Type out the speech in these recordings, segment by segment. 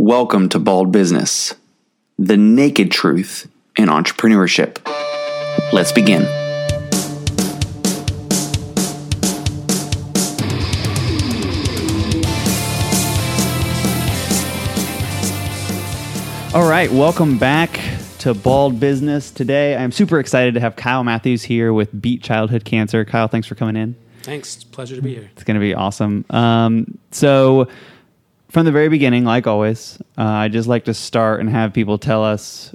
Welcome to Bald Business, the naked truth in entrepreneurship. Let's begin. All right, welcome back to Bald Business. Today, I'm super excited to have Kyle Matthews here with Beat Childhood Cancer. Kyle, thanks for coming in. Thanks. Pleasure to be here. It's going to be awesome. Um, so, from the very beginning, like always, uh, I just like to start and have people tell us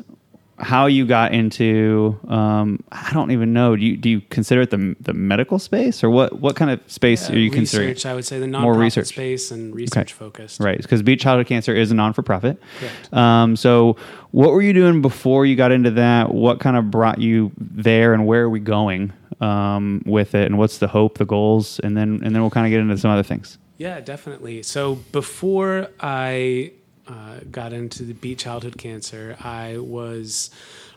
how you got into. Um, I don't even know. Do you do you consider it the the medical space or what? What kind of space are you research, considering? I would say the nonprofit More research. space and research focused. Right, because Beat Childhood Cancer is a non for profit. Um, so, what were you doing before you got into that? What kind of brought you there, and where are we going um, with it? And what's the hope, the goals, and then and then we'll kind of get into some other things. Yeah, definitely. So before I uh, got into the Beat Childhood Cancer, I was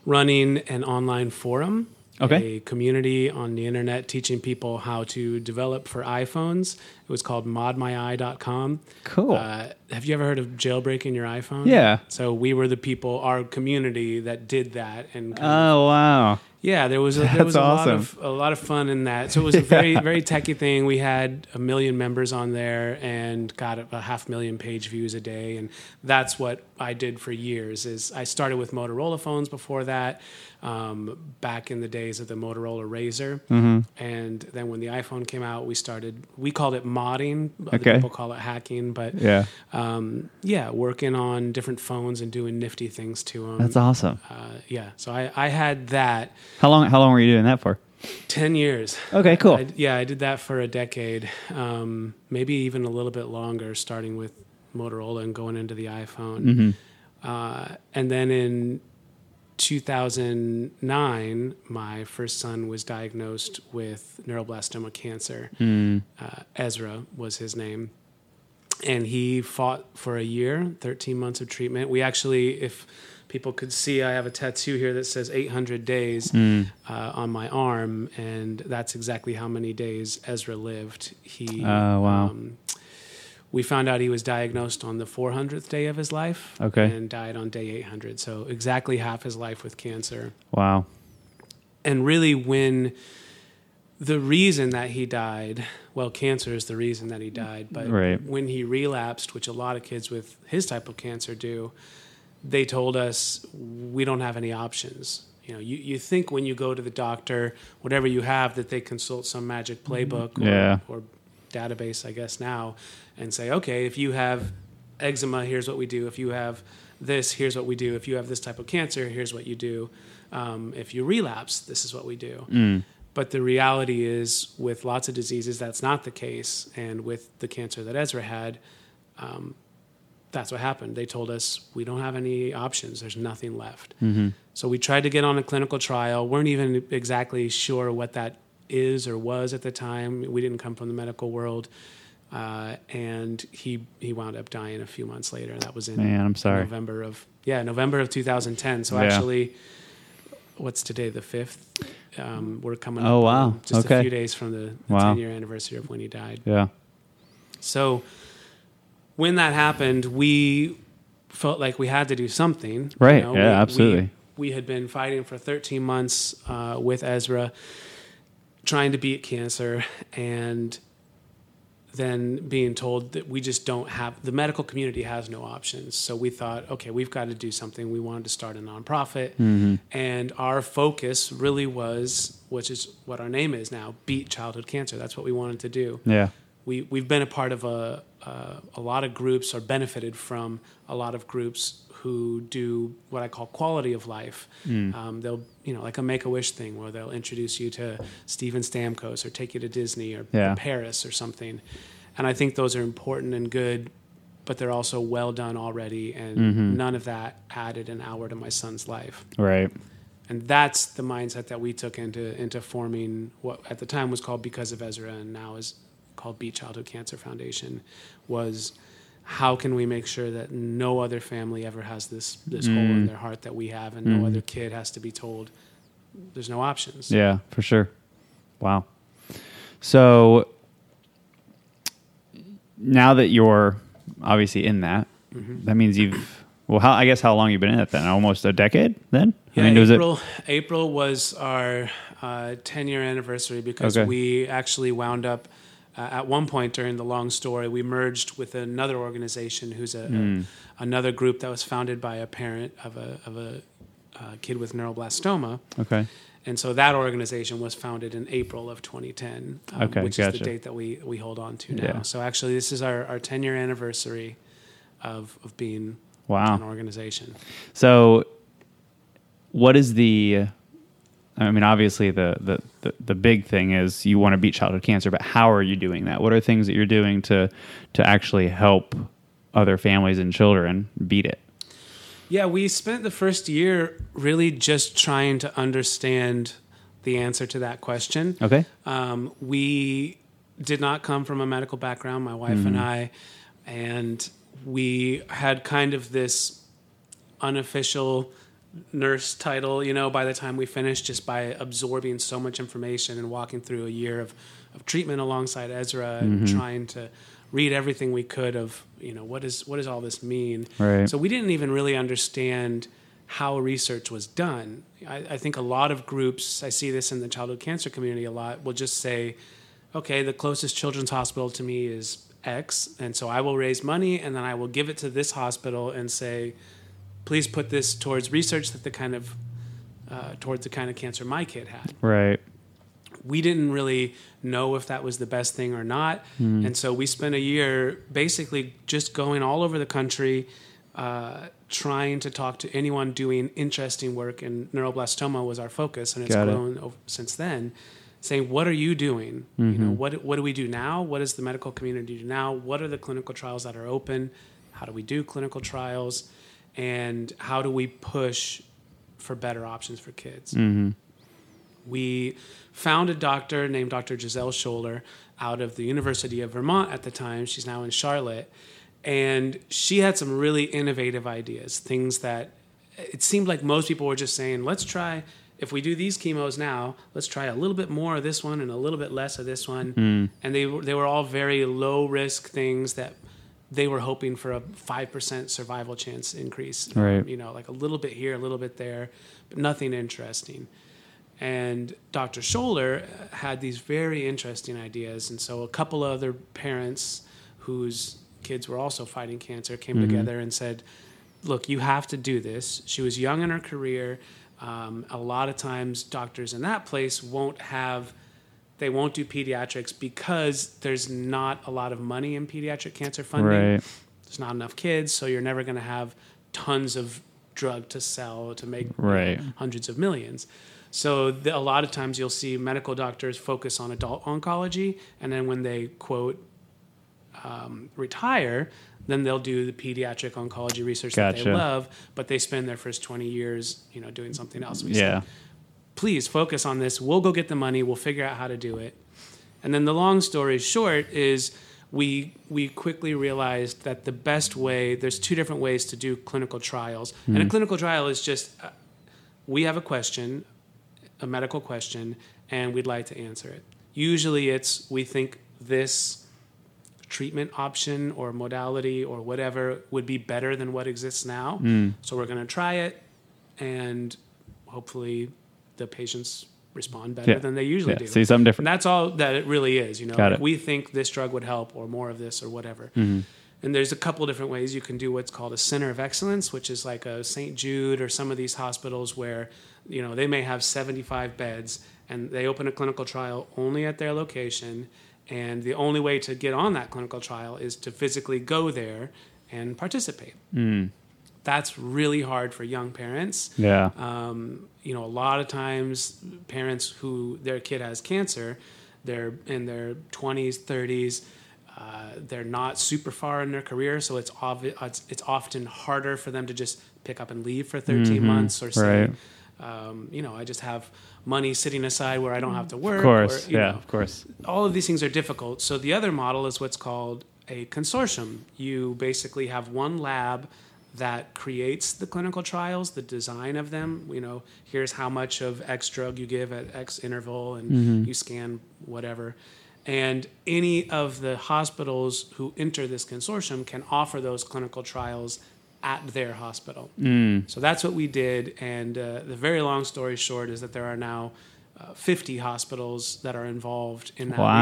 running an online forum. Okay. A community on the internet teaching people how to develop for iPhones. It was called modmyi.com. Cool. Uh, have you ever heard of jailbreaking your iPhone? Yeah. So we were the people, our community that did that and kind of Oh wow! Yeah, there was a, there That's was a lot of a lot of fun in that. So it was a very very techy thing. We had a million members on there and got a, a half million page views a day, and that's what I did for years. Is I started with Motorola phones before that, um, back in the days of the Motorola RAZR, Mm-hmm. and then when the iPhone came out, we started. We called it modding. Other Okay. people call it hacking, but Yeah, um, yeah, working on different phones and doing nifty things to them. that's awesome. Uh, yeah, so I, I had that. How long? How long were you doing that for? 10 years. Okay, cool. I, yeah, I did that for a decade, um, maybe even a little bit longer, starting with Motorola and going into the iPhone. Mm-hmm. Uh, and then in 2009, my first son was diagnosed with neuroblastoma cancer. Mm. Uh, Ezra was his name. And he fought for a year, 13 months of treatment. We actually, if people could see, I have a tattoo here that says 800 days Mm. uh, on my arm, and that's exactly how many days Ezra lived. He, Oh, wow. um, we found out he was diagnosed on the 400th day of his life, Okay. and died on day 800. So exactly half his life with cancer. Wow. And really, when the reason that he died, well, cancer is the reason that he died, but Right. when he relapsed, which a lot of kids with his type of cancer do, they told us we don't have any options. You know, you, you think when you go to the doctor, whatever you have, that they consult some magic playbook or, Yeah. or database, I guess now, and say, okay, if you have eczema, here's what we do. If you have this, here's what we do. If you have this type of cancer, here's what you do. Um, if you relapse, this is what we do. Mm. But the reality is, with lots of diseases, that's not the case. And with the cancer that Ezra had, um, that's what happened. They told us we don't have any options. There's nothing left. Mm-hmm. So we tried to get on a clinical trial. weren't even exactly sure what that is or was at the time. We didn't come from the medical world, uh, and he he wound up dying a few months later. That was in Man, I'm sorry. November of yeah November of 2010. So Yeah. actually, what's today the fifth? Um, we're coming. Oh, up wow. just Okay. a few days from the, the Wow. 10 year anniversary of when he died. Yeah. So when that happened, we felt like we had to do something. Right. Yeah, we- absolutely. We, we had been fighting for 13 months uh, with Ezra, trying to beat cancer, and then being told that we just don't have the medical community has no options. So we thought, okay, we've got to do something. We wanted to start a nonprofit, Mm-hmm. and our focus really was, which is what our name is now, beat childhood cancer. That's what we wanted to do Yeah. we we've been a part of a a, a lot of groups or benefited from a lot of groups who do what I call quality of life. Mm. Um, they'll you know like a Make a Wish thing where they'll introduce you to Steven Stamkos or take you to Disney or, Yeah. Paris or something. And I think those are important and good, but they're also well done already, and Mm-hmm. none of that added an hour to my son's life Right. and that's the mindset that we took into into forming what at the time was called because of Ezra and now is called Beat Childhood Cancer Foundation was how can we make sure that no other family ever has this this hole in mm. their heart that we have and no mm. other kid has to be told there's no options Yeah, for sure. Wow. So now that you're obviously in that, mm-hmm. that means you've well, how I guess how long you've been in it then? Almost a decade then. Yeah, I mean, was it April. April was our uh, 10 year anniversary because Okay. we actually wound up uh, at one point during the long story. We merged with another organization who's a, Hmm. a another group that was founded by a parent of a of a uh, kid with neuroblastoma. okay? And so that organization was founded in April of 2010, um, Okay, which is the date that we, we hold on to now. Yeah. So actually, this is our, our 10 year anniversary of, of being Wow. an organization. So, what is the? I mean, obviously, the, the the the big thing is you want to beat childhood cancer, but how are you doing that? What are things that you're doing to to actually help other families and children beat it? Yeah, we spent the first year really just trying to understand the answer to that question. Okay. Um, we did not come from a medical background, my wife and I, and we had kind of this unofficial nurse title, you know, by the time we finished, just by absorbing so much information and walking through a year of, of treatment alongside Ezra and mm-hmm. trying to read everything we could of, you know, what is what does all this mean? Right. So we didn't even really understand how research was done. I, I think a lot of groups, I see this in the childhood cancer community a lot, will just say, okay, the closest children's hospital to me is X, and so I will raise money and then I will give it to this hospital and say, please put this towards research that the kind of uh, towards the kind of cancer my kid had. Right. We didn't really know if that was the best thing or not, and so we spent a year basically just going all over the country, uh, trying to talk to anyone doing interesting work. And neuroblastoma was our focus, and it's Got it. grown over, since then. Saying, what are you doing? You know, what what do we do now? What does the medical community do now? What are the clinical trials that are open? How do we do clinical trials? And how do we push for better options for kids? Mm-hmm. we found a doctor named Dr. Giselle Sholler out of the University of Vermont at the time. She's now in Charlotte. And she had some really innovative ideas, things that it seemed like most people were just saying, let's try, if we do these chemos now, let's try a little bit more of this one and a little bit less of this one. Mm. And they, they were all very low risk things that they were hoping for a 5% survival chance increase. Right. You know, like a little bit here, a little bit there, but nothing interesting. And Dr. Sholler had these very interesting ideas. And so a couple of other parents whose kids were also fighting cancer came together and said, Look, you have to do this. She was young in her career. Um, a lot of times, doctors in that place won't have, they won't do pediatrics because there's not a lot of money in pediatric cancer funding Right. there's not enough kids, so you're never going to have tons of drug to sell to make you know, Right. hundreds of millions. So the, a lot of times you'll see medical doctors focus on adult oncology, and then when they quote um, retire, then they'll do the pediatric oncology research that they love, but they spend their first 20 years, you know, doing something else. We Yeah. Please focus on this. We'll go get the money. We'll figure out how to do it. And then the long story short is we we quickly realized that the best way there's two different ways to do clinical trials. And a clinical trial is just uh, we have a question, a medical question, and we'd like to answer it. Usually it's we think this treatment option or modality or whatever would be better than what exists now. So we're going to try it and hopefully the patients respond better Yeah. than they usually Yeah. do. See something And different. that's all that it really is, you know. Got Like, it. We think this drug would help or more of this or whatever. Mm-hmm. And there's a couple different ways you can do what's called a center of excellence, which is like a St. Jude or some of these hospitals where, you know, they may have 75 beds and they open a clinical trial only at their location. And the only way to get on that clinical trial is to physically go there and participate. Mm. That's really hard for young parents Yeah. um, you know, a lot of times parents who their kid has cancer, they're in their 20s, 30s, uh, they're not super far in their career, so it's, obvi- it's it's often harder for them to just pick up and leave for 13 months or say, right. um, you know, I just have money sitting aside where I don't have to work. Of course. or, yeah. know, Of course. all of these things are difficult. So the other model is what's called a consortium. You basically have one lab that creates the clinical trials, the design of them. You know, here's how much of X drug you give at X interval, and you scan whatever. And any of the hospitals who enter this consortium can offer those clinical trials at their hospital. So that's what we did. And uh, the very long story short is that there are now uh, 50 hospitals that are involved in that Wow.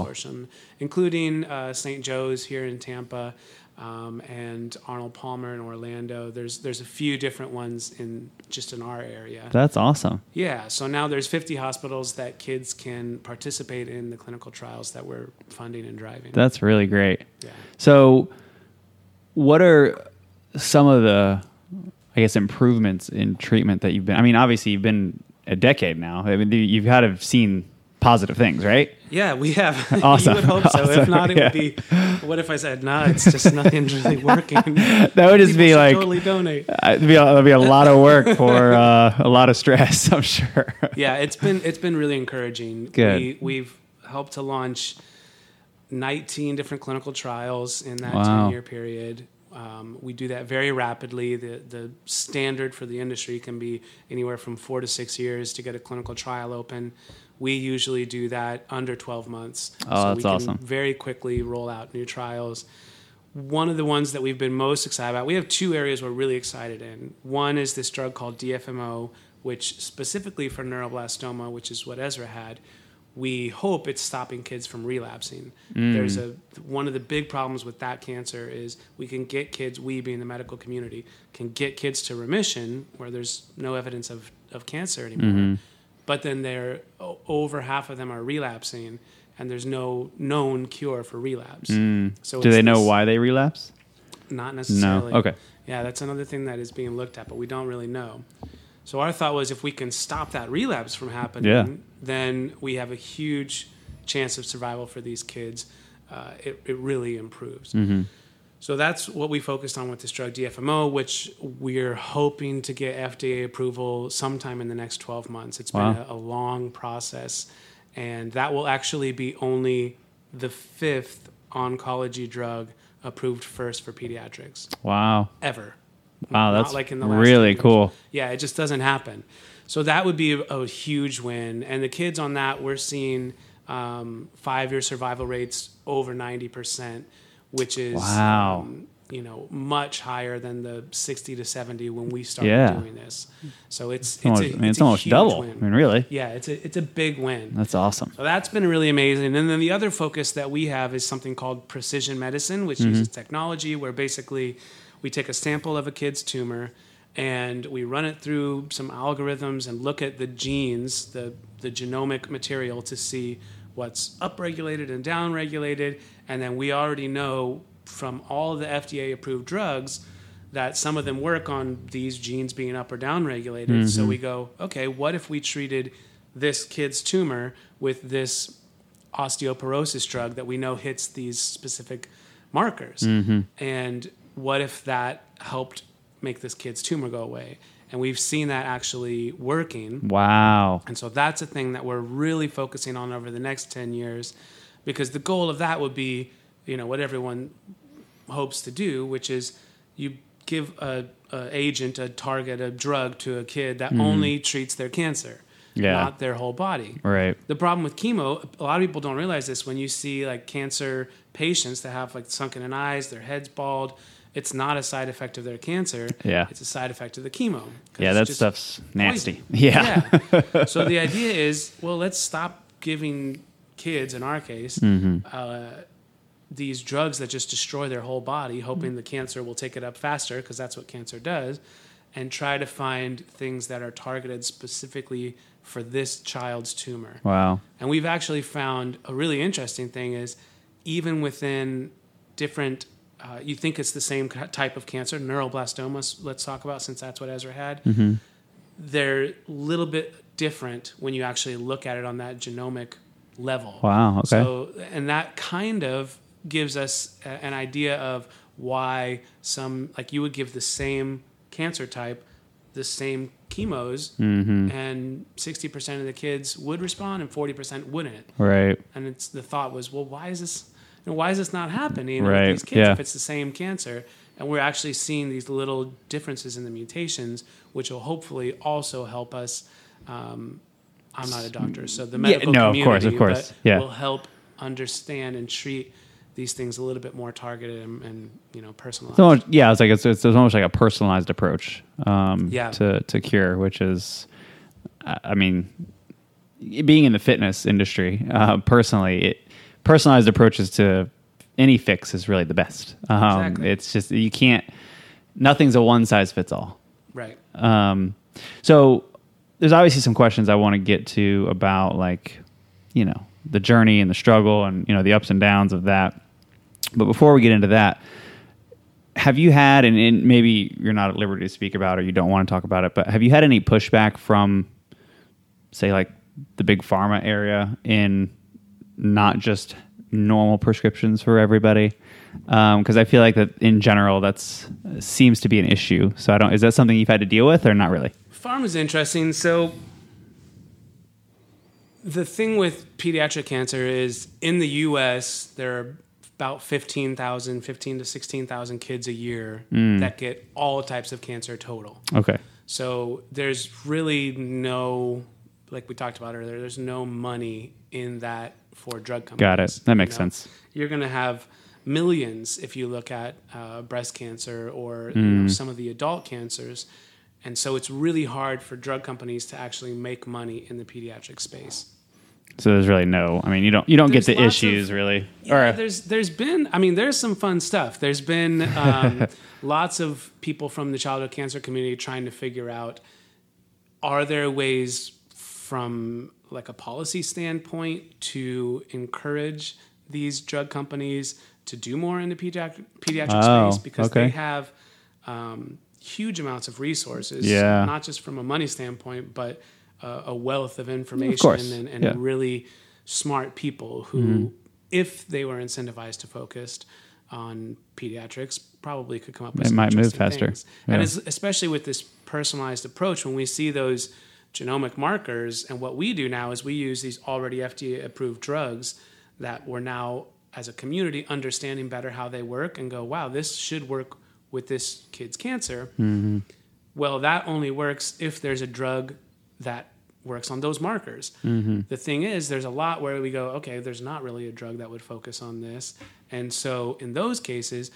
research consortium, including uh, St. Joe's here in Tampa um, and Arnold Palmer in Orlando. There's there's a few different ones in just in our area. That's awesome. Yeah, so now there's 50 hospitals that kids can participate in the clinical trials that we're funding and driving. That's really great. yeah. So, what are some of the, I guess, improvements in treatment that you've been? I mean, obviously, you've been a decade now. I mean, you've got to have seen positive things, right? Yeah, we have. Awesome. you would hope so. Awesome. If not, it Yeah. would be. What if I said, "No, it's just nothing's really working"? That would just People be like totally donate. uh, it'd be a, it'd be a lot of work for uh, a lot of stress. I'm sure. yeah, it's been it's been really encouraging. Good. We, we've helped to launch 19 different clinical trials in that Wow. 10 year period. Um, we do that very rapidly. The the standard for the industry can be anywhere from four to six years to get a clinical trial open. We usually do that under 12 months. Oh, so that's we can awesome. very quickly roll out new trials. One of the ones that we've been most excited about, we have two areas we're really excited in. One is this drug called DFMO, which specifically for neuroblastoma, which is what Ezra had, we hope it's stopping kids from relapsing. Mm. There's a one of the big problems with that cancer is we can get kids, we being the medical community, can get kids to remission where there's no evidence of, of cancer anymore. Mm-hmm. But then they're over half of them are relapsing and there's no known cure for relapse. Mm. So Do they know this- why they relapse? not necessarily. No. Okay. Yeah, that's another thing that is being looked at, but we don't really know. So our thought was if we can stop that relapse from happening, Yeah. then we have a huge chance of survival for these kids. Uh, it, it really improves. Mm-hmm. So that's what we focused on with this drug DFMO, which we're hoping to get FDA approval sometime in the next 12 months. It's Wow. been a, a long process, and that will actually be only the fifth oncology drug approved first for pediatrics Wow. ever. Wow, that's like in the last really cool. Yeah, it just doesn't happen. So that would be a, a huge win. And the kids on that, we're seeing um, five-year survival rates over ninety percent, which is Wow. um, you know much higher than the sixty to seventy when we started Yeah. doing this. So it's it's, Almost, a, I mean, it's it's almost double. win. I mean, really, Yeah, it's a it's a big win. that's awesome. So that's been really amazing. And then the other focus that we have is something called precision medicine, which uses technology where basically we take a sample of a kid's tumor and we run it through some algorithms and look at the genes, the, the genomic material to see what's upregulated and downregulated. And then we already know from all the FDA approved drugs that some of them work on these genes being up or down regulated. So mm-hmm. we go, okay, what if we treated this kid's tumor with this osteoporosis drug that we know hits these specific markers? Mm-hmm. And what if that helped make this kid's tumor go away? And we've seen that actually working. Wow. And so that's a thing that we're really focusing on over the next 10 years because the goal of that would be, you know, what everyone hopes to do, which is you give a, a agent, a target, a drug to a kid that hmm. only treats their cancer, Yeah. not their whole body. Right. The problem with chemo, a lot of people don't realize this when you see like cancer patients that have like sunken in eyes, their heads bald, it's not a side effect of their cancer. Yeah. It's a side effect of the chemo. Yeah, that stuff's nasty. poison. Yeah. Yeah. so the idea is, well, let's stop giving kids, in our case, Mm-hmm. uh, these drugs that just destroy their whole body, hoping the cancer will take it up faster, because that's what cancer does, and try to find things that are targeted specifically for this child's tumor. Wow. And we've actually found a really interesting thing is even within different, uh, you think it's the same type of cancer, neuroblastomas, let's talk about since that's what Ezra had. Mm-hmm. They're a little bit different when you actually look at it on that genomic level. Wow. Okay. So, and that kind of gives us a, an idea of why some, like you would give the same cancer type, the same chemos, Mm-hmm. and 60% of the kids would respond and 40% wouldn't. right. And it's the thought was, well, why is this, know, why is this not happening with Right, these kids yeah. if it's the same cancer? And we're actually seeing these little differences in the mutations, which will hopefully also help us. Um, I'm not a doctor, so the medical no, of course, community, of course, yeah. will help understand and treat these things a little bit more targeted and, and you know personalized. So yeah, it's like it's, it's almost like a personalized approach um, Yeah. to to cure, which is, I I mean, being in the fitness industry, uh, personally, it, personalized approaches to any fix is really the best. Um, Exactly. It's just you can't. Nothing's a one size fits all. right. Um, so there's obviously some questions I want to get to about like, you know, the journey and the struggle and you know the ups and downs of that. But before we get into that, have you had and, and maybe you're not at liberty to speak about or you don't want to talk about it, but have you had any pushback from, say, like the big pharma area in not just normal prescriptions for everybody? Um, because I feel like that in general that's seems to be an issue. So I don't. Is that something you've had to deal with or not really? Farm is interesting. So the thing with pediatric cancer is in the U.S. there are about 15,000, 15 to 16,000 kids a year mm. that get all types of cancer total. Okay. So there's really no, like we talked about earlier, there's no money in that for drug companies. Got it. That makes you know? sense. You're going to have millions if you look at uh, breast cancer or you Mm. know, some of the adult cancers. And so it's really hard for drug companies to actually make money in the pediatric space. So there's really no. I mean, you don't you don't get the issues of- really. Yeah, or there's there's been I mean there's some fun stuff. There's been um, lots of people from the childhood cancer community trying to figure out are there ways from like a policy standpoint to encourage these drug companies to do more in the pediatric pediatric Oh, space because okay. they have um, huge amounts of resources, Yeah. not just from a money standpoint, but uh, a wealth of information course, and, and yeah. Mm-hmm. really smart people who, if they were incentivized to focus on pediatrics, probably could come up with It might move faster. things. And especially with this personalized approach, when we see those genomic markers, and what we do now is we use these already FDA approved drugs that we're now, as a community, understanding better how they work and go, wow, this should work with this kid's cancer. Mm-hmm. Well, that only works if there's a drug that works on those markers. Mm-hmm. The thing is, there's a lot where we go, okay, there's not really a drug that would focus on this. And so in those cases,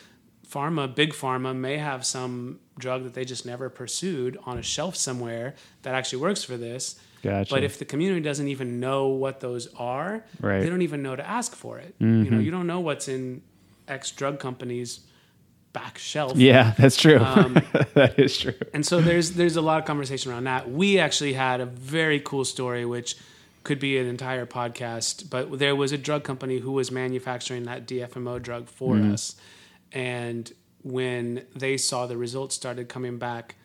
pharma, big pharma, may have some drug that they just never pursued on a shelf somewhere that actually works for this. Gotcha. But if the community doesn't even know what those are, Right. Mm-hmm. they don't even know to ask for it. You know, you don't know what's in X drug company's back shelf. yeah, that's true. Um, that is true. And so there's there's a lot of conversation around that. We actually had a very cool story, which could be an entire podcast. But there was a drug company who was manufacturing that DFMO drug for us, and when they saw the results started coming back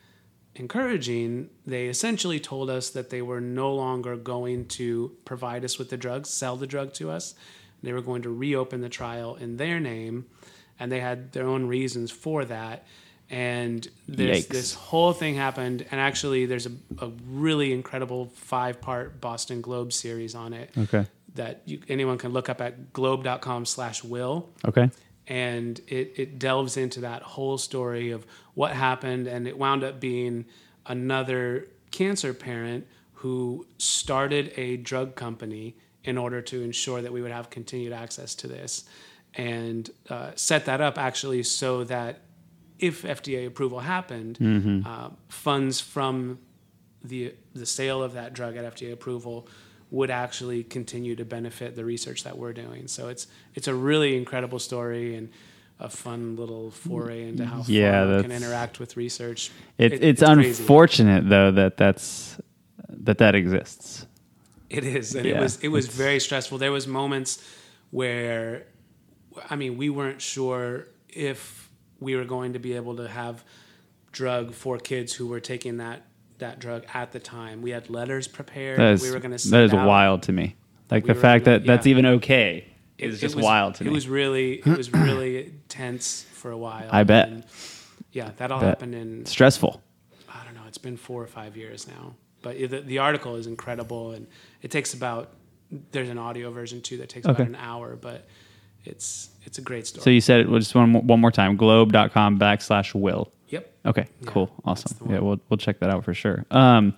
encouraging, they essentially told us that they were no longer going to provide us with the drugs, sell the drug to us. They were going to reopen the trial in their name, and they had their own reasons for that. And this, this whole thing happened, and actually, there's a, a really incredible five part Boston Globe series on it Okay. that you, anyone can look up at globe.com slash will Okay. And it, it delves into that whole story of what happened and it wound up being another cancer parent who started a drug company in order to ensure that we would have continued access to this and uh, set that up actually so that if fda approval happened uh, funds from the the sale of that drug at FDA approval would actually continue to benefit the research that we're doing. So it's it's a really incredible story and a fun little foray into how Yeah, pharma can interact with research. It, It- it's, crazy. unfortunate though that that's that that exists. It is, and Yeah, it was it was very stressful. There was moments where, I mean, we weren't sure if we were going to be able to have drug for kids who were taking that that drug at the time. We had letters prepared. That is we were going to that is out. wild to me. Like we the fact gonna- that that's yeah. even okay It- is it just was- wild to it me. was really it was really tense for a while. I bet. And, yeah, that all Bet. happened in Stressful. I don't know. It's been four or five years now. But the, the article is incredible, and it takes about. There's an audio version too that takes Okay. about an hour, but it's it's a great story. So you said it well, just one one more time. Globe.com backslash will. Okay, Yeah, cool, awesome. Yeah, we'll we'll check that out for sure. Um,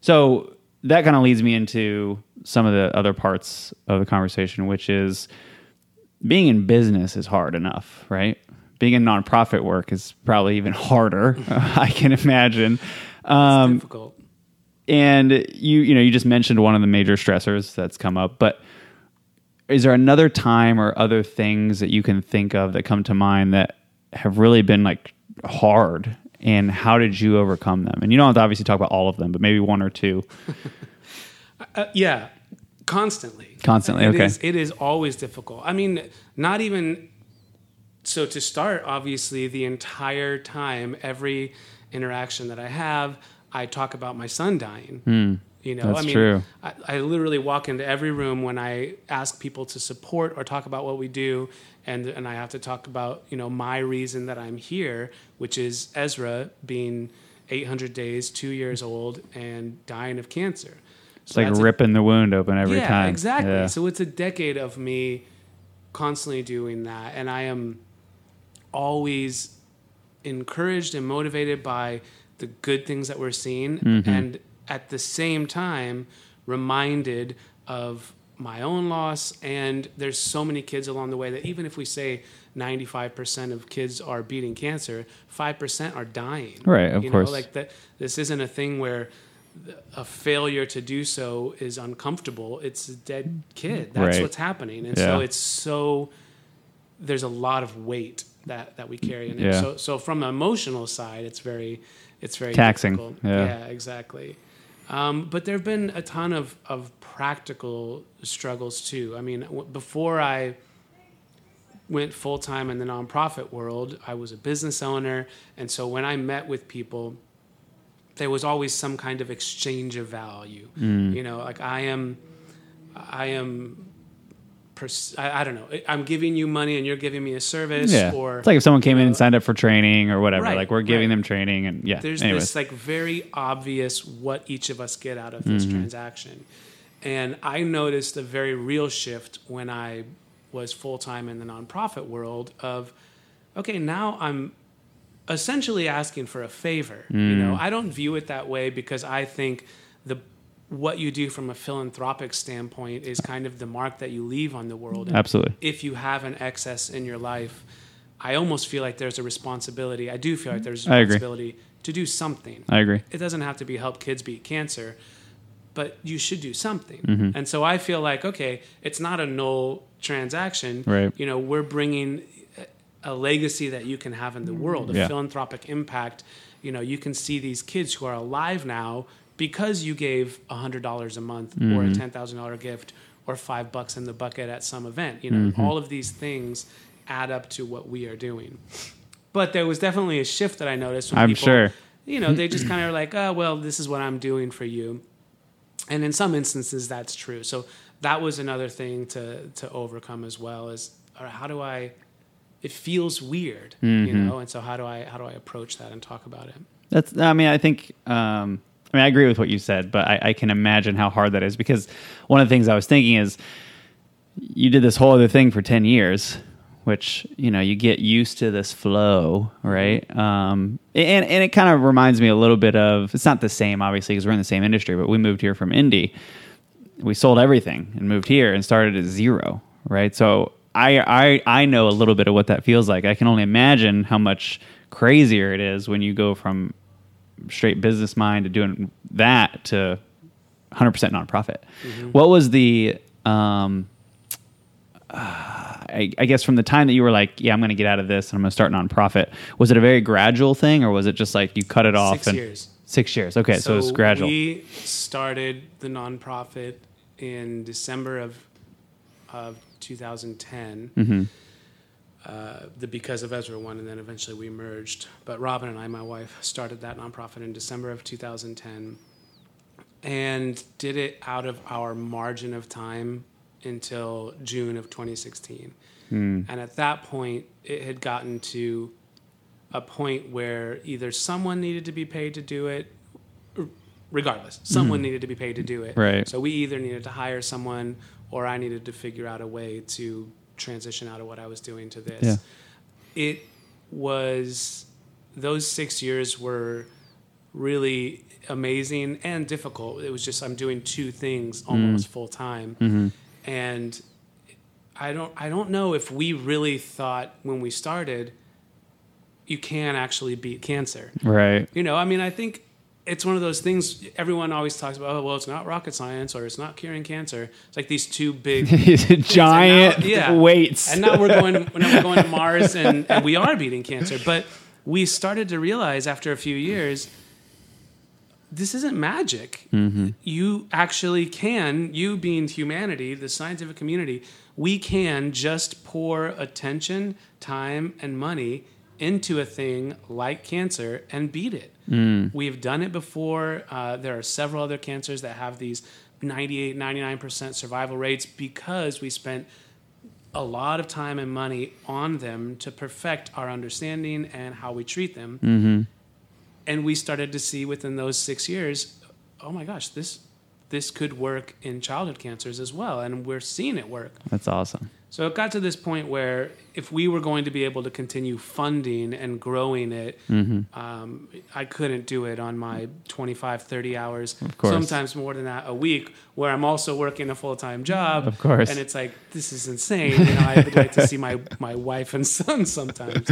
so that kind of leads me into some of the other parts of the conversation, which is being in business is hard enough, right? Being in nonprofit work is probably even harder. I can imagine. Um, difficult. and you you know you just mentioned one of the major stressors that's come up but is there another time or other things that you can think of that come to mind that have really been like hard and how did you overcome them and you don't have to obviously talk about all of them but maybe one or two Uh, yeah, constantly. Constantly, It okay. is- it is always difficult. I mean, not even. So to start, obviously, the entire time, every interaction that I have, I talk about my son dying. You know. That's I mean, true. I, I literally walk into every room when I ask people to support or talk about what we do, and and I have to talk about you know my reason that I'm here, which is Ezra being 800 days, two years old, and dying of cancer. it's like ripping the wound open every yeah, time exactly. Yeah. So it's a decade of me constantly doing that, and I am always encouraged and motivated by the good things that we're seeing, Mm-hmm. and at the same time reminded of my own loss. And there's so many kids along the way that even if we say 95% of kids are beating cancer, 5% are dying. Right, of you course. Know, like that. This isn't a thing where a failure to do so is uncomfortable. It's a dead kid. That's Right. what's happening, and so it's so. There's a lot of weight that that we carry, and Yeah. so so from the emotional side, it's very, it's very Taxing, difficult. yeah. exactly. Um, but there have been a ton of of practical struggles too. I mean, w- before I went full time in the nonprofit world, I was a business owner, and so when I met with people, there was always some kind of exchange of value. Mm. You know, like I am, I am, pers- I, I don't know, I'm giving you money and you're giving me a service, yeah or it's like if someone came you in and signed up for training or whatever Right, like we're giving right. them training and yeah there's anyways this like very obvious what each of us get out of this Mm-hmm. transaction and i noticed a very real shift when i was full-time in the nonprofit world of okay now i'm essentially asking for a favor you Mm. know i don't view it that way because i think what you do from a philanthropic standpoint is kind of the mark that you leave on the world And absolutely if you have an excess in your life, I almost feel like there's a responsibility. I do feel like there's a responsibility to do something. i agree It doesn't have to be help kids beat cancer, but you should do something. Mm-hmm. And so I feel like okay, it's not a null transaction. Right. You know, we're bringing a legacy that you can have in the world, a Yeah. philanthropic impact. You know, you can see these kids who are alive now because you gave $100 a month or Mm-hmm. a $10,000 gift or 5 bucks in the bucket at some event. You know, Mm-hmm. all of these things add up to what we are doing. But there was definitely a shift that I noticed when I'm people, sure. you know, they just kind of are like, "Oh, well, this is what I'm doing for you." And in some instances that's true. So that was another thing to to overcome as well is or how do I it feels weird, you Mm-hmm. know, and so how do I how do I approach that and talk about it? That's. I mean, I think. Um, I mean, I agree with what you said, but I, I can imagine how hard that is because one of the things I was thinking is you did this whole other thing for ten years, which you know you get used to this flow, right? Um, and and it kind of reminds me a little bit of. It's not the same, obviously, because we're in the same industry, but we moved here from Indy. We sold everything and moved here and started at zero, right? So I I I know a little bit of what that feels like. I can only imagine how much crazier it is when you go from straight business mind to doing that to 100% nonprofit. What was the um uh, I, I guess from the time that you were like, yeah, I'm going to get out of this and I'm going to start nonprofit. Was it a very gradual thing, or was it just like you cut it off? Six and, years. Six years. Okay, so, it's gradual. We started the nonprofit in December of of 2010. Mm-hmm. Uh, the Because of Ezra one, and then eventually we merged. But Robin and I, my wife, started that nonprofit in December of 2010, and did it out of our margin of time until June of 2016. And at that point, it had gotten to a point where either someone needed to be paid to do it, regardless, someone needed to be paid to do it. Right. So we either needed to hire someone or I needed to figure out a way to transition out of what I was doing to this. Yeah. It was, those six years were really amazing and difficult. It was just I'm doing two things mm-hmm. almost full time, mm-hmm. and I don't I don't know if we really thought when we started you can actually beat cancer. Right. You know, I mean, I think it's one of those things everyone always talks about. Oh, well, it's not rocket science or it's not curing cancer. It's like these two big giant now- yeah. weights. and now we're going. Now we're going to Mars, and, and we are beating cancer. But we started to realize after a few years, this isn't magic. Mm-hmm. You actually can. You being humanity, the scientific community, we can just pour attention, time, and money into a thing like cancer and beat it. We've done it before. Uh, there are several other cancers that have these 98, 99% survival rates because we spent a lot of time and money on them to perfect our understanding and how we treat them. And we started to see within those six years, oh my gosh, this this could work in childhood cancers as well, and we're seeing it work. That's awesome. So it got to this point where if we were going to be able to continue funding and growing it, Mm-hmm. um, I couldn't do it on my 25, 30 hours, sometimes more than that a week, where I'm also working a full time job. Of course. And it's like, this is insane. You know, I would like to see my, my wife and son sometimes.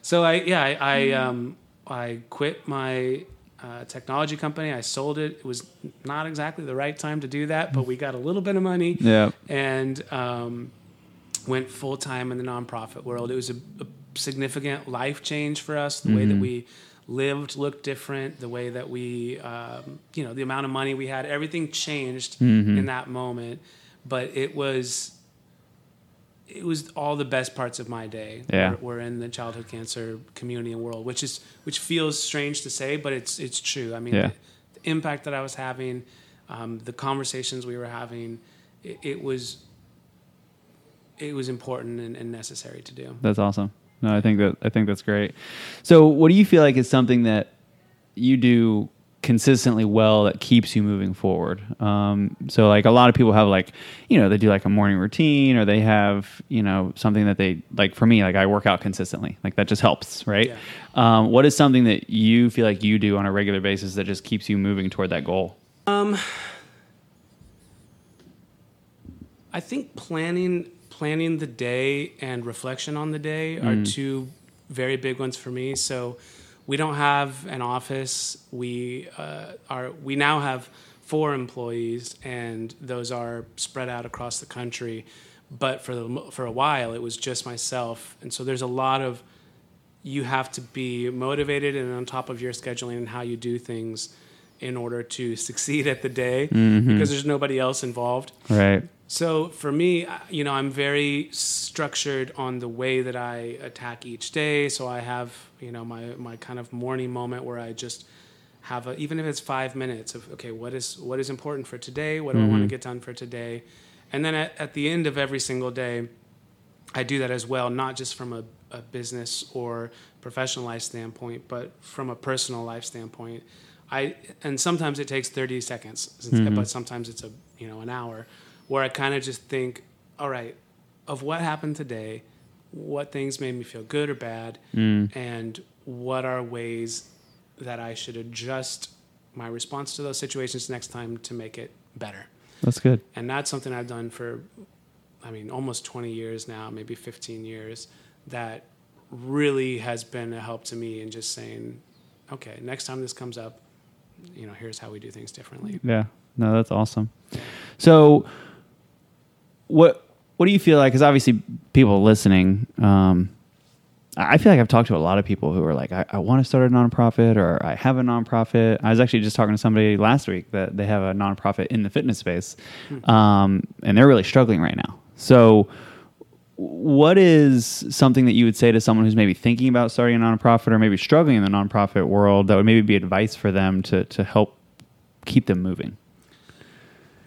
So I, yeah, I, I, um, I quit my uh, technology company. I sold it. It was not exactly the right time to do that, but we got a little bit of money Yeah. and um, went full time in the nonprofit world. It was a, a significant life change for us. The way that we lived looked different. The way that we, um, you know, the amount of money we had, everything changed in that moment. But it was, it was all the best parts of my day. Yeah. were, were in the childhood cancer community and world, which is which feels strange to say, but it's it's true. I mean, Yeah. the, the impact that I was having, um, the conversations we were having, it, it was it was important and, and necessary to do. That's awesome. No, I think that I think that's great. So, what do you feel like is something that you do consistently well that keeps you moving forward? Um, so, like a lot of people have like, you know, they do like a morning routine, or they have, you know, something that they like. For me, like I work out consistently. Like that just helps, right? Yeah. Um, what is something that you feel like you do on a regular basis that just keeps you moving toward that goal? Um I think planning planning the day and reflection on the day are two very big ones for me. So we don't have an office. We uh, are we now have four employees, and those are spread out across the country. But for the, for a while, it was just myself, and so there's a lot of you have to be motivated and on top of your scheduling and how you do things in order to succeed at the day because there's nobody else involved. Right. So for me, you know, I'm very structured on the way that I attack each day. So I have, you know, my my kind of morning moment where I just have a, even if it's five minutes of okay, what is what is important for today? What do I want to mm-hmm. get done for today? And then at, at the end of every single day, I do that as well, not just from a, a business or professional life standpoint, but from a personal life standpoint. I and sometimes it takes 30 seconds, mm-hmm. but sometimes it's a you know an hour, where I kind of just think, all right, of what happened today, what things made me feel good or bad, mm. and what are ways that I should adjust my response to those situations next time to make it better. That's good. And that's something I've done for, I mean, almost 20 years now, maybe 15 years, that really has been a help to me in just saying, okay, next time this comes up, you know, here's how we do things differently. Yeah. No, that's awesome. So, what what do you feel like? Because obviously, people listening, um, I feel like I've talked to a lot of people who are like, I, I want to start a nonprofit or I have a nonprofit. I was actually just talking to somebody last week that they have a nonprofit in the fitness space, um, and they're really struggling right now. So, what is something that you would say to someone who's maybe thinking about starting a nonprofit or maybe struggling in the nonprofit world that would maybe be advice for them to to help keep them moving?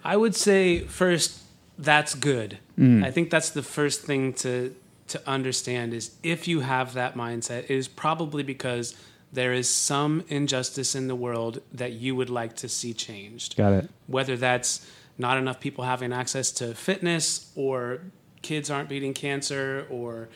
I would say first, that's good. I think that's the first thing to to understand is if you have that mindset, it is probably because there is some injustice in the world that you would like to see changed. Got it. Whether that's not enough people having access to fitness or kids aren't beating cancer or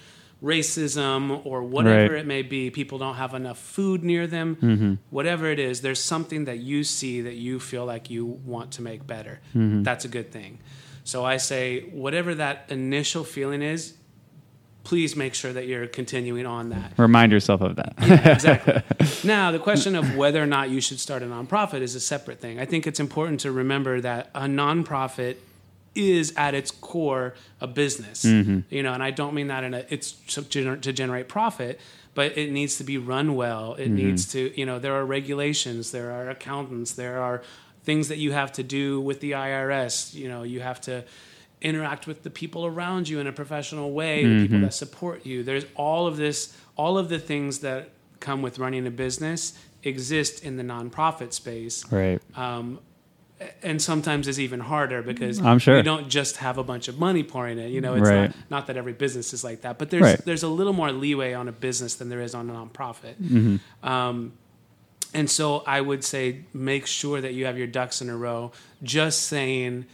racism or whatever Right. it may be. People don't have enough food near them. Mm-hmm. Whatever it is, there's something that you see that you feel like you want to make better. Mm-hmm. That's a good thing. So I say, whatever that initial feeling is, please make sure that you're continuing on that. Remind yourself of that. exactly. Now, the question of whether or not you should start a nonprofit is a separate thing. I think it's important to remember that a nonprofit is at its core a business. Mm-hmm. You know, and I don't mean that in a it's to, gener- to generate profit, but it needs to be run well. It mm-hmm. needs to, you know, there are regulations, there are accountants, there are things that you have to do with the IRS. You know, you have to interact with the people around you in a professional way, the people that support you. There's all of this, all of the things that come with running a business exist in the nonprofit space. right. Um, and sometimes it's even harder because I'm sure. you don't just have a bunch of money pouring in. You know, it's Right. not, not that every business is like that, but there's Right. there's a little more leeway on a business than there is on a nonprofit. Mm-hmm. Um, and so I would say make sure that you have your ducks in a row. Just saying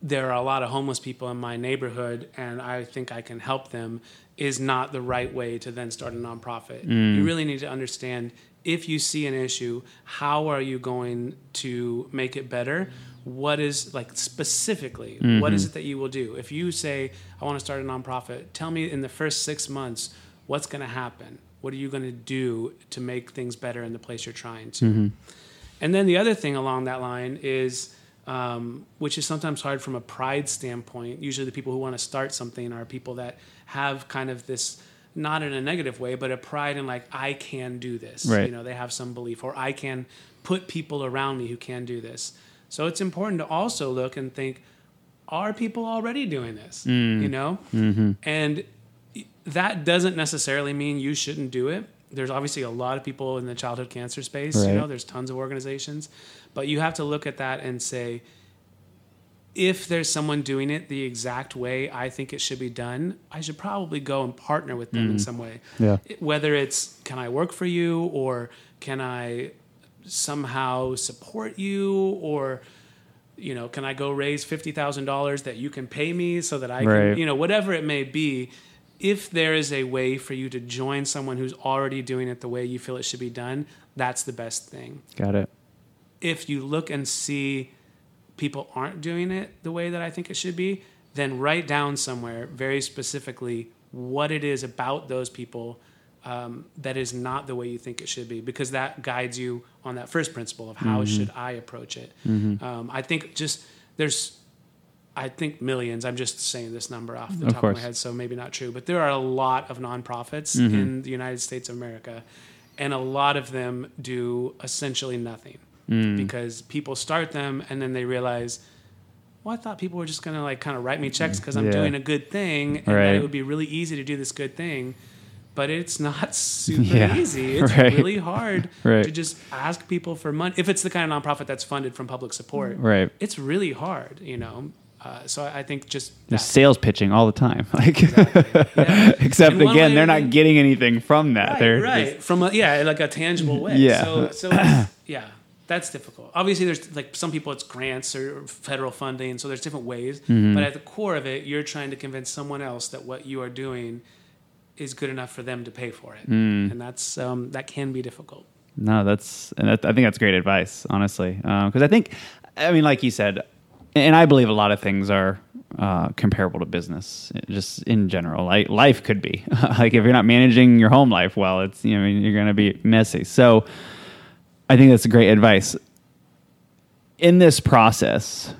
there are a lot of homeless people in my neighborhood and I think I can help them is not the right way to then start a nonprofit. You mm. really need to understand if you see an issue, how are you going to make it better? What is like specifically, what is mm-hmm. it that you will do? If you say, I want to start a nonprofit, tell me in the first six months what's going to happen. What are you going to do to make things better in the place you're trying to? Mm-hmm. And then the other thing along that line is, um, which is sometimes hard from a pride standpoint. Usually, the people who want to start something are people that have kind of this, not in a negative way, but a pride in like, I can do this. Right. You know, they have some belief, or I can put people around me who can do this. So it's important to also look and think, are people already doing this? Mm. You know, mm-hmm. and that doesn't necessarily mean you shouldn't do it. There's obviously a lot of people in the childhood cancer space. Right. You know, there's tons of organizations, but you have to look at that and say, if there's someone doing it the exact way I think it should be done, I should probably go and partner with them in mm-hmm. some way. Yeah. Whether it's can I work for you or can I somehow support you or you know, can I go raise fifty thousand dollars that you can pay me so that I Right. can, you know, whatever it may be. If there is a way for you to join someone who's already doing it the way you feel it should be done, that's the best thing. Got it. If you look and see people aren't doing it the way that I think it should be, then write down somewhere very specifically what it is about those people um, that is not the way you think it should be, because that guides you on that first principle of how should I approach it. Um, I think just there's, I think millions. I'm just saying this number off the Of top of my head, so maybe not true, but there are a lot of nonprofits in the United States of America, and a lot of them do essentially nothing Mm. because people start them and then they realize, well, I thought people were just gonna like kind of write me checks because I'm Yeah. doing a good thing, and that it would be really easy to do this good thing. But it's not super Yeah. easy. It's Right. really hard Right. to just ask people for money. If it's the kind of nonprofit that's funded from public support, Right. it's really hard, you know. Uh, so I think just that. sales pitching all the time. Like, Yeah. except again, way they're not getting anything from that. right, they're right. just- from a, yeah, like a tangible way. Yeah. So, so yeah, that's difficult. Obviously, there's like some people it's grants or federal funding, so there's different ways. Mm-hmm. But at the core of it, you're trying to convince someone else that what you are doing is good enough for them to pay for it, Mm. and that's um, that can be difficult. No, that's and that, I think that's great advice, honestly, because I think, I mean, like you said, and I believe a lot of things are uh, comparable to business, just in general. Like life could be like if you're not managing your home life well, it's you know you're going to be messy. So, I think that's great advice. In this process,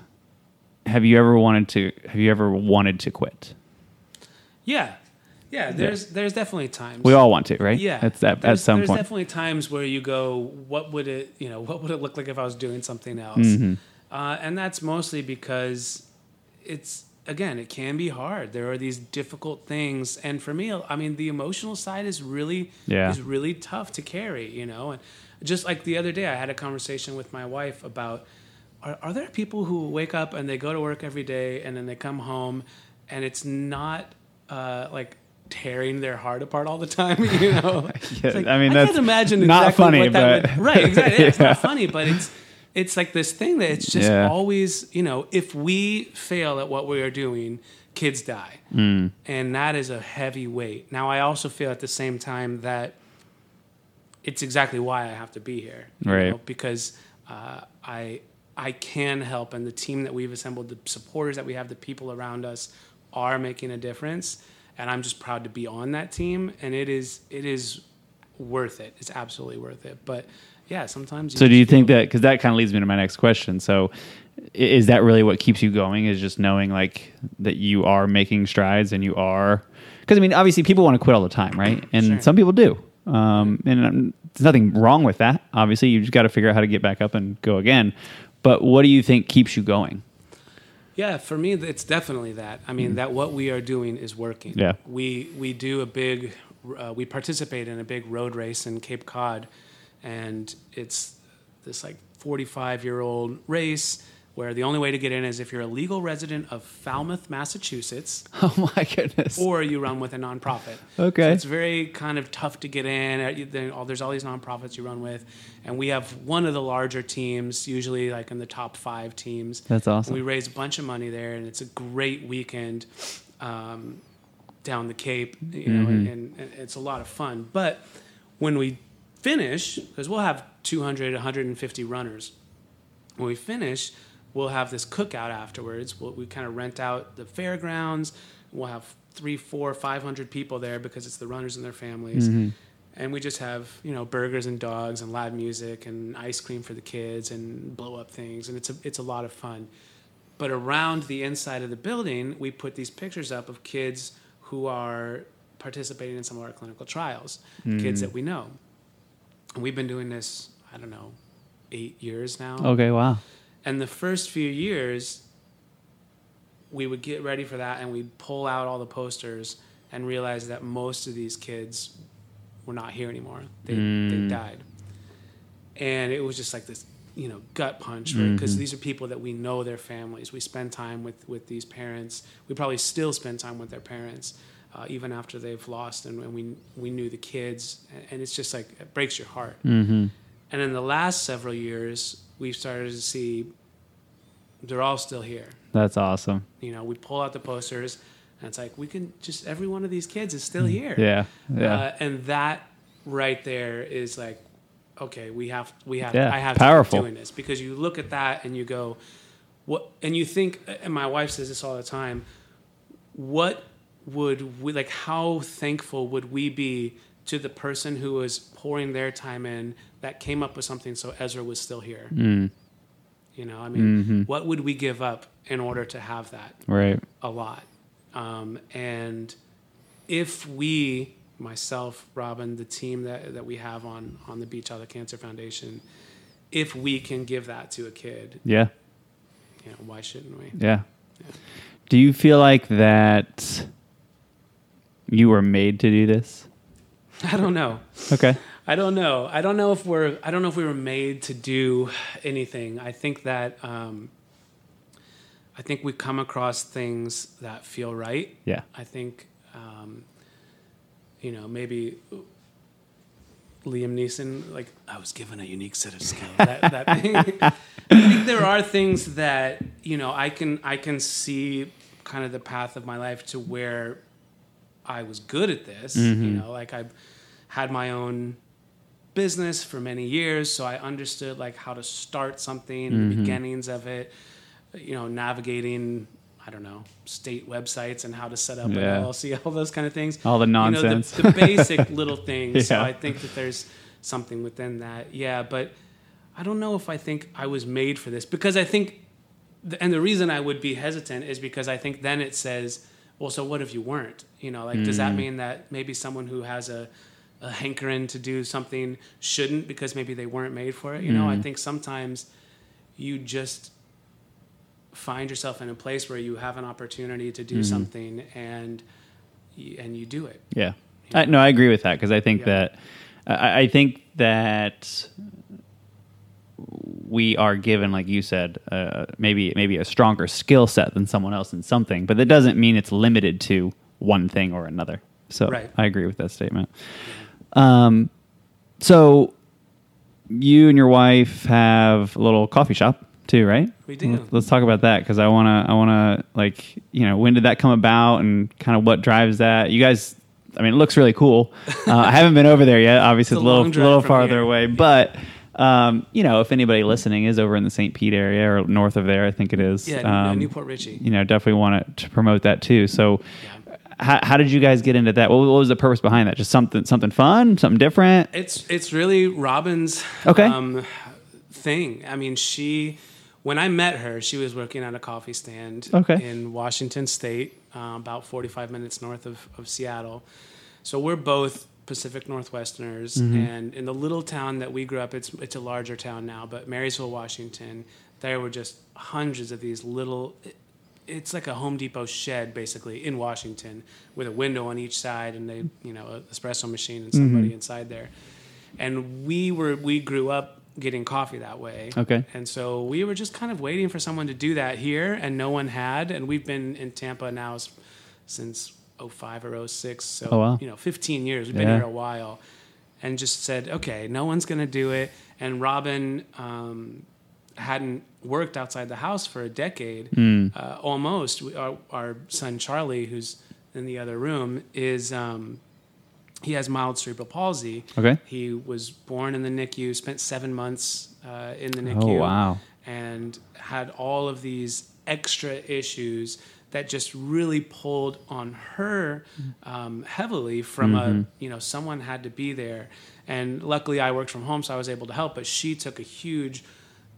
have you ever wanted to? Have you ever wanted to quit? Yeah, yeah. There's there's definitely times We all want to, right? Yeah, It's at, at some there's point. There's definitely times where you go, "What would it, you know, what would it look like if I was doing something else?" Mm-hmm. Uh, and that's mostly because it's again, it can be hard. There are these difficult things, and for me, I mean, the emotional side is really Yeah. is really tough to carry, you know. And just like the other day, I had a conversation with my wife about are, are there people who wake up and they go to work every day and then they come home and it's not uh, like tearing their heart apart all the time, you know? Yeah, like, I mean, I that's can't imagine not exactly funny, but- would, right, exactly. Yeah, It's not funny, but it's it's like this thing that it's just Yeah. always, you know, if we fail at what we are doing, kids die, Mm. and that is a heavy weight. Now, I also feel at the same time that it's exactly why I have to be here, Right. because uh, I I can help, and the team that we've assembled, the supporters that we have, the people around us are making a difference, and I'm just proud to be on that team, and it is it is worth it. It's absolutely worth it. But yeah, sometimes. So do you think that because that kind of leads me to my next question? So is that really what keeps you going? Is just knowing like that you are making strides and you are because I mean obviously people want to quit all the time, right? And Sure. some people do, um, and um, there's nothing wrong with that. Obviously, you just got to figure out how to get back up and go again. But what do you think keeps you going? Yeah, for me, it's definitely that. I mean, that what we are doing is working. Mm. Yeah. we we do a big, uh, we participate in a big road race in Cape Cod, and it's this like 45 year old race where the only way to get in is if you're a legal resident of Falmouth, Massachusetts, Oh my goodness! or you run with a nonprofit. Okay. So it's very kind of tough to get in. Uh, you- there- all- There's all these nonprofits you run with, and we have one of the larger teams, usually like in the top five teams. That's awesome. And we raise a bunch of money there, and it's a great weekend um, down the Cape. You know, Mm-hmm. and, and it's a lot of fun. But when we finish, because we'll have 200, 150 runners. When we finish, we'll have this cookout afterwards. We'll, we kind of rent out the fairgrounds. We'll have three, four, five hundred people there because it's the runners and their families. Mm-hmm. And we just have you know burgers and dogs and live music and ice cream for the kids and blow up things and it's a it's a lot of fun. But around the inside of the building, we put these pictures up of kids who are participating in some of our clinical trials, mm. kids that we know. And we've been doing this, I don't know, eight years now. Okay, wow. And the first few years, we would get ready for that and we'd pull out all the posters and realize that most of these kids were not here anymore. They, they mm. died. And it was just like this, you know, gut punch because mm-hmm. these are people that we know their families. We spend time with, with these parents. We probably still spend time with their parents. Uh, even after they've lost, and, and we we knew the kids, and, it's just like it breaks your heart. Mm-hmm. And in the last several years, we've started to see they're all still here. That's awesome. You know, we pull out the posters, and it's like we can just every one of these kids is still here. Yeah, yeah. Uh, and that right there is like, okay, we have we have Yeah, I have powerful. to keep doing this because you look at that and you go, what? And you think, and my wife says this all the time. What would we like? How thankful would we be to the person who was pouring their time in that came up with something so Ezra was still here? Mm, You know, I mean, Mm-hmm. what would we give up in order to have that? right. a lot. Um, and if we, myself, Robin, the team that, that we have on, on the Beat Childhood Cancer Foundation, if we can give that to a kid, Yeah. you know, why shouldn't we? Yeah. Do you feel like that you were made to do this? I don't know. Okay. I don't know. I don't know if we're. I don't know if we were made to do anything. I think that. Um, I think we come across things that feel right. Yeah. I think, um, you know, maybe Liam Neeson, like I was given a unique set of skills. that, that I think there are things that you know I can I can see kind of the path of my life to where I was good at this. You mm-hmm. know, like I had my own business for many years, so I understood like how to start something, the mm-hmm. beginnings of it. You know, navigating. I don't know state websites and how to set up Yeah. an LLC, all those kind of things. All the You know, nonsense. the, the basic little things. So I think that there's something within that. Yeah, but I don't know if I think I was made for this because I think, and the reason I would be hesitant is because I think then it says, well, so what if you weren't? You know, like does Mm. that mean that maybe someone who has a a hankering to do something shouldn't because maybe they weren't made for it? You know, I Mm. think sometimes you just find yourself in a place where you have an opportunity to do something and and you do it. Yeah. I, no, I agree with that because I think Yeah. that I, I think that we are given, like you said, uh, maybe maybe a stronger skill set than someone else in something, but that doesn't mean it's limited to one thing or another. So Right. I agree with that statement. Um, so you and your wife have a little coffee shop too, right? We do. Let's, talk about that because I wanna, I wanna like, you know, when did that come about and kind of what drives that? You guys, I mean, it looks really cool. Uh, I haven't been over there yet. Obviously, It's a little, little farther here. away, but. Um, you know, if anybody listening is over in the St. Pete area or north of there, I think it is. Yeah, um, New Port Richey. You know, definitely want to promote that too. So, Yeah. how, how did you guys get into that? What, what was the purpose behind that? Just something, something fun, something different. It's it's really Robin's Okay. um, thing. I mean, she when I met her, she was working at a coffee stand Okay. in Washington State, uh, about 45 minutes north of, of Seattle. So we're both Pacific Northwesterners, Mm-hmm. and in the little town that we grew up, it's it's a larger town now, but Marysville, Washington, there were just hundreds of these little. It's like a Home Depot shed, basically, in Washington, with a window on each side, and they, you know, an espresso machine and somebody Mm-hmm. inside there. And we were we grew up getting coffee that way. Okay. And so we were just kind of waiting for someone to do that here, and no one had. And we've been in Tampa now since 05 or 06. So, Oh, wow. you know, 15 years. We've been Yeah. here a while. And just said, okay, no one's going to do it. And Robin um, hadn't worked outside the house for a decade, Hmm. uh, almost. We, our, our son Charlie, who's in the other room, is. Um, he has mild cerebral palsy. Okay. He was born in the NICU, spent seven months uh, in the NICU. Oh, wow. And had all of these extra issues that just really pulled on her um, heavily from Mm-hmm. a, you know, someone had to be there. And luckily I worked from home, so I was able to help, but she took a huge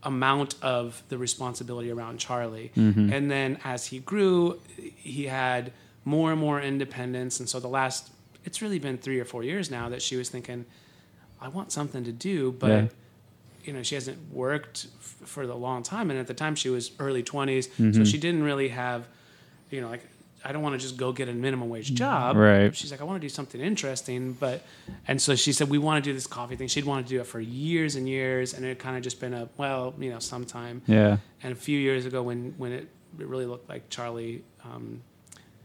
amount of the responsibility around Charlie. Mm-hmm. And then as he grew, he had more and more independence. And so the last, it's really been three or four years now that she was thinking, I want something to do, but Yeah. you know, she hasn't worked f- for the long time. And at the time she was early 20s, Mm-hmm. so she didn't really have, you know, like, I don't want to just go get a minimum wage job. Right. She's like, I want to do something interesting. But, and so she said, we want to do this coffee thing. She'd wanted to do it for years and years. And it kind of just been a, well, you know, sometime. Yeah. And a few years ago, when when it, it really looked like Charlie um,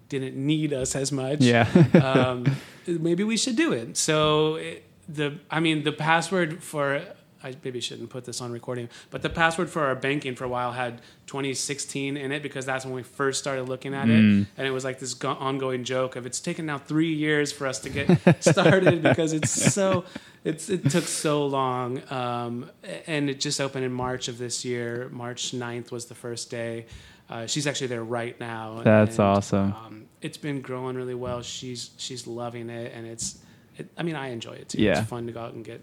didn't need us as much, Yeah. um, maybe we should do it. So it, the, I mean, the password for I maybe shouldn't put this on recording, but the password for our banking for a while had 2016 in it because that's when we first started looking at it, and it was like this go- ongoing joke of it's taken now three years for us to get started because it's so. It's, it took so long, um, and it just opened in March of this year. March 9th was the first day. Uh, she's actually there right now. That's and, awesome. Um, it's been growing really well. She's she's loving it, and it's. It, I mean, I enjoy it too. Yeah. It's fun to go out and get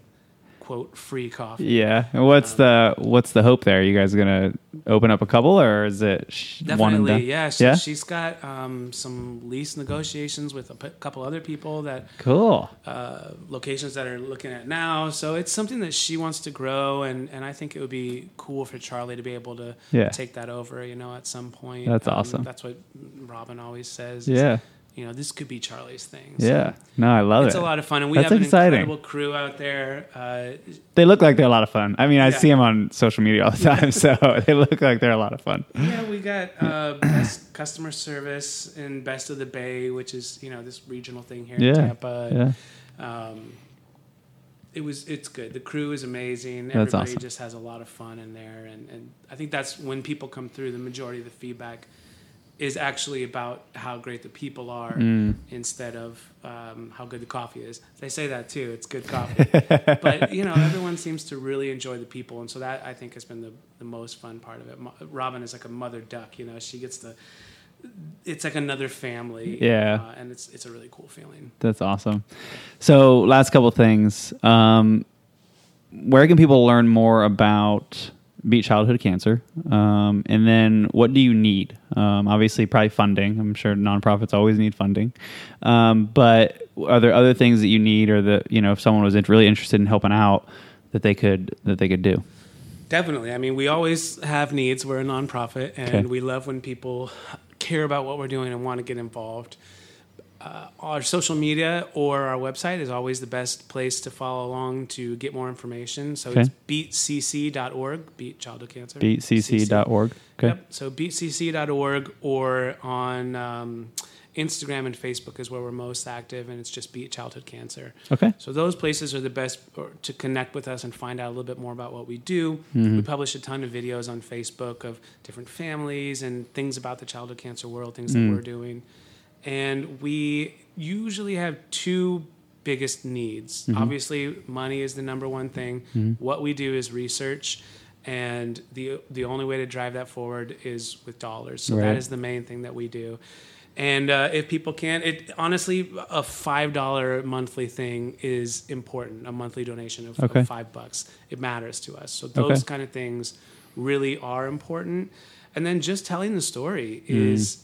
quote free coffee. Yeah. And What's the what's the hope there? you guys gonna open up a couple, or is it sh- one Definitely, yeah. She, yeah. She's got um, some lease negotiations with a p- couple other people that Cool. uh, locations that are looking at now. So it's something that she wants to grow, and, and I think it would be cool for Charlie to be able to Yeah. take that over. You know, at some point. That's awesome. That's what Robin always says. Yeah. You know, this could be Charlie's thing. So Yeah. No, I love It's it. It's a lot of fun, and we That's have an exciting. incredible crew out there. Uh, They look like they're a lot of fun. I mean, I Yeah. see them on social media all the time, so they look like they're a lot of fun. Yeah, we got uh, best customer service in Best of the Bay, which is you know this regional thing here Yeah. in Tampa. Yeah. Um, it was it's good. The crew is amazing. That's Everybody awesome. just has a lot of fun in there, and, and I think that's when people come through. The majority of the feedback is actually about how great the people are Mm. instead of um, how good the coffee is. They say that too. It's good coffee, but you know everyone seems to really enjoy the people, and so that I think has been the, the most fun part of it. Robin is like a mother duck. You know, she gets the. It's like another family. Yeah. uh, and it's it's a really cool feeling. That's awesome. So, last couple things. Um, where can people learn more about Beat Childhood Cancer? Um, and then, what do you need? Um, obviously, probably funding. I'm sure nonprofits always need funding. Um, but are there other things that you need, or that you know, if someone was really interested in helping out, that they could that they could do? Definitely. I mean, we always have needs. We're a nonprofit, and Okay. we love when people care about what we're doing and want to get involved. Uh, our social media or our website is always the best place to follow along to get more information. So Okay. it's beatcc.org, beat childhood cancer. Beatcc.org. Okay. Yep. So beatcc.org or on um, Instagram and Facebook is where we're most active, and it's just Beat Childhood Cancer. Okay. So those places are the best to connect with us and find out a little bit more about what we do. Mm-hmm. We publish a ton of videos on Facebook of different families and things about the childhood cancer world, things that Mm. we're doing. And we usually have two biggest needs. Mm-hmm. Obviously, money is the number one thing. What we do is research. And the the only way to drive that forward is with dollars. So Right. that is the main thing that we do. And uh, if people can't, it honestly, a five dollar monthly thing is important. A monthly donation of, of five bucks, it matters to us. So those kind of things really are important. And then just telling the story is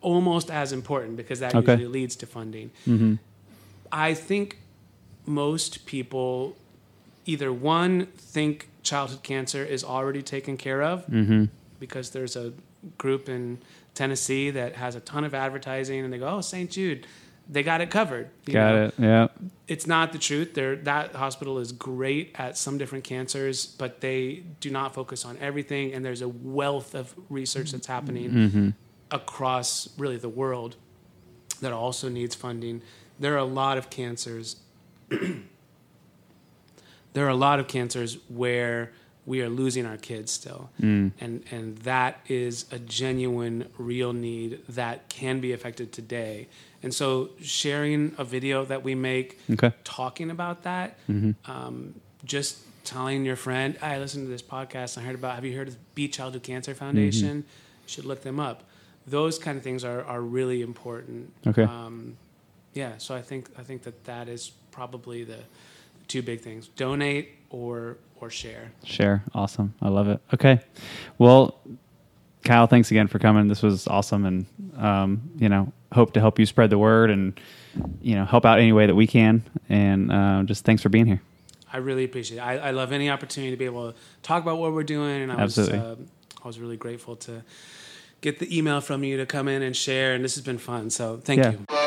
almost as important because that. Okay. usually leads to funding. Mm-hmm. I think most people either one think childhood cancer is already taken care of mm-hmm. because there's a group in Tennessee that has a ton of advertising and they go, "Oh, St. Jude, they got it covered." you Got know? it. Yeah. It's not the truth. There, that hospital is great at some different cancers, but they do not focus on everything. And there's a wealth of research that's happening mm-hmm. Across really the world that also needs funding. There are a lot of cancers. there are a lot of cancers where we are losing our kids still, mm. and and that is a genuine, real need that can be affected today. And so, sharing a video that we make, Okay. talking about that, mm-hmm. um, just telling your friend, "I listened to this podcast. I heard about. Have you heard of Beat Childhood Cancer mm-hmm. Foundation? You should look them up." Those kind of things are are really important. Okay. Um, yeah. So I think I think that that is probably the two big things: donate or or share. Share. Awesome. I love it. Okay. Well, Kyle, thanks again for coming. This was awesome, and um, you know, hope to help you spread the word and you know help out any way that we can. And uh, just thanks for being here. I really appreciate it. I, I love any opportunity to be able to talk about what we're doing, and I Absolutely. was uh, I was really grateful to get the email from you to come in and share, and this has been fun. So thank Yeah. you.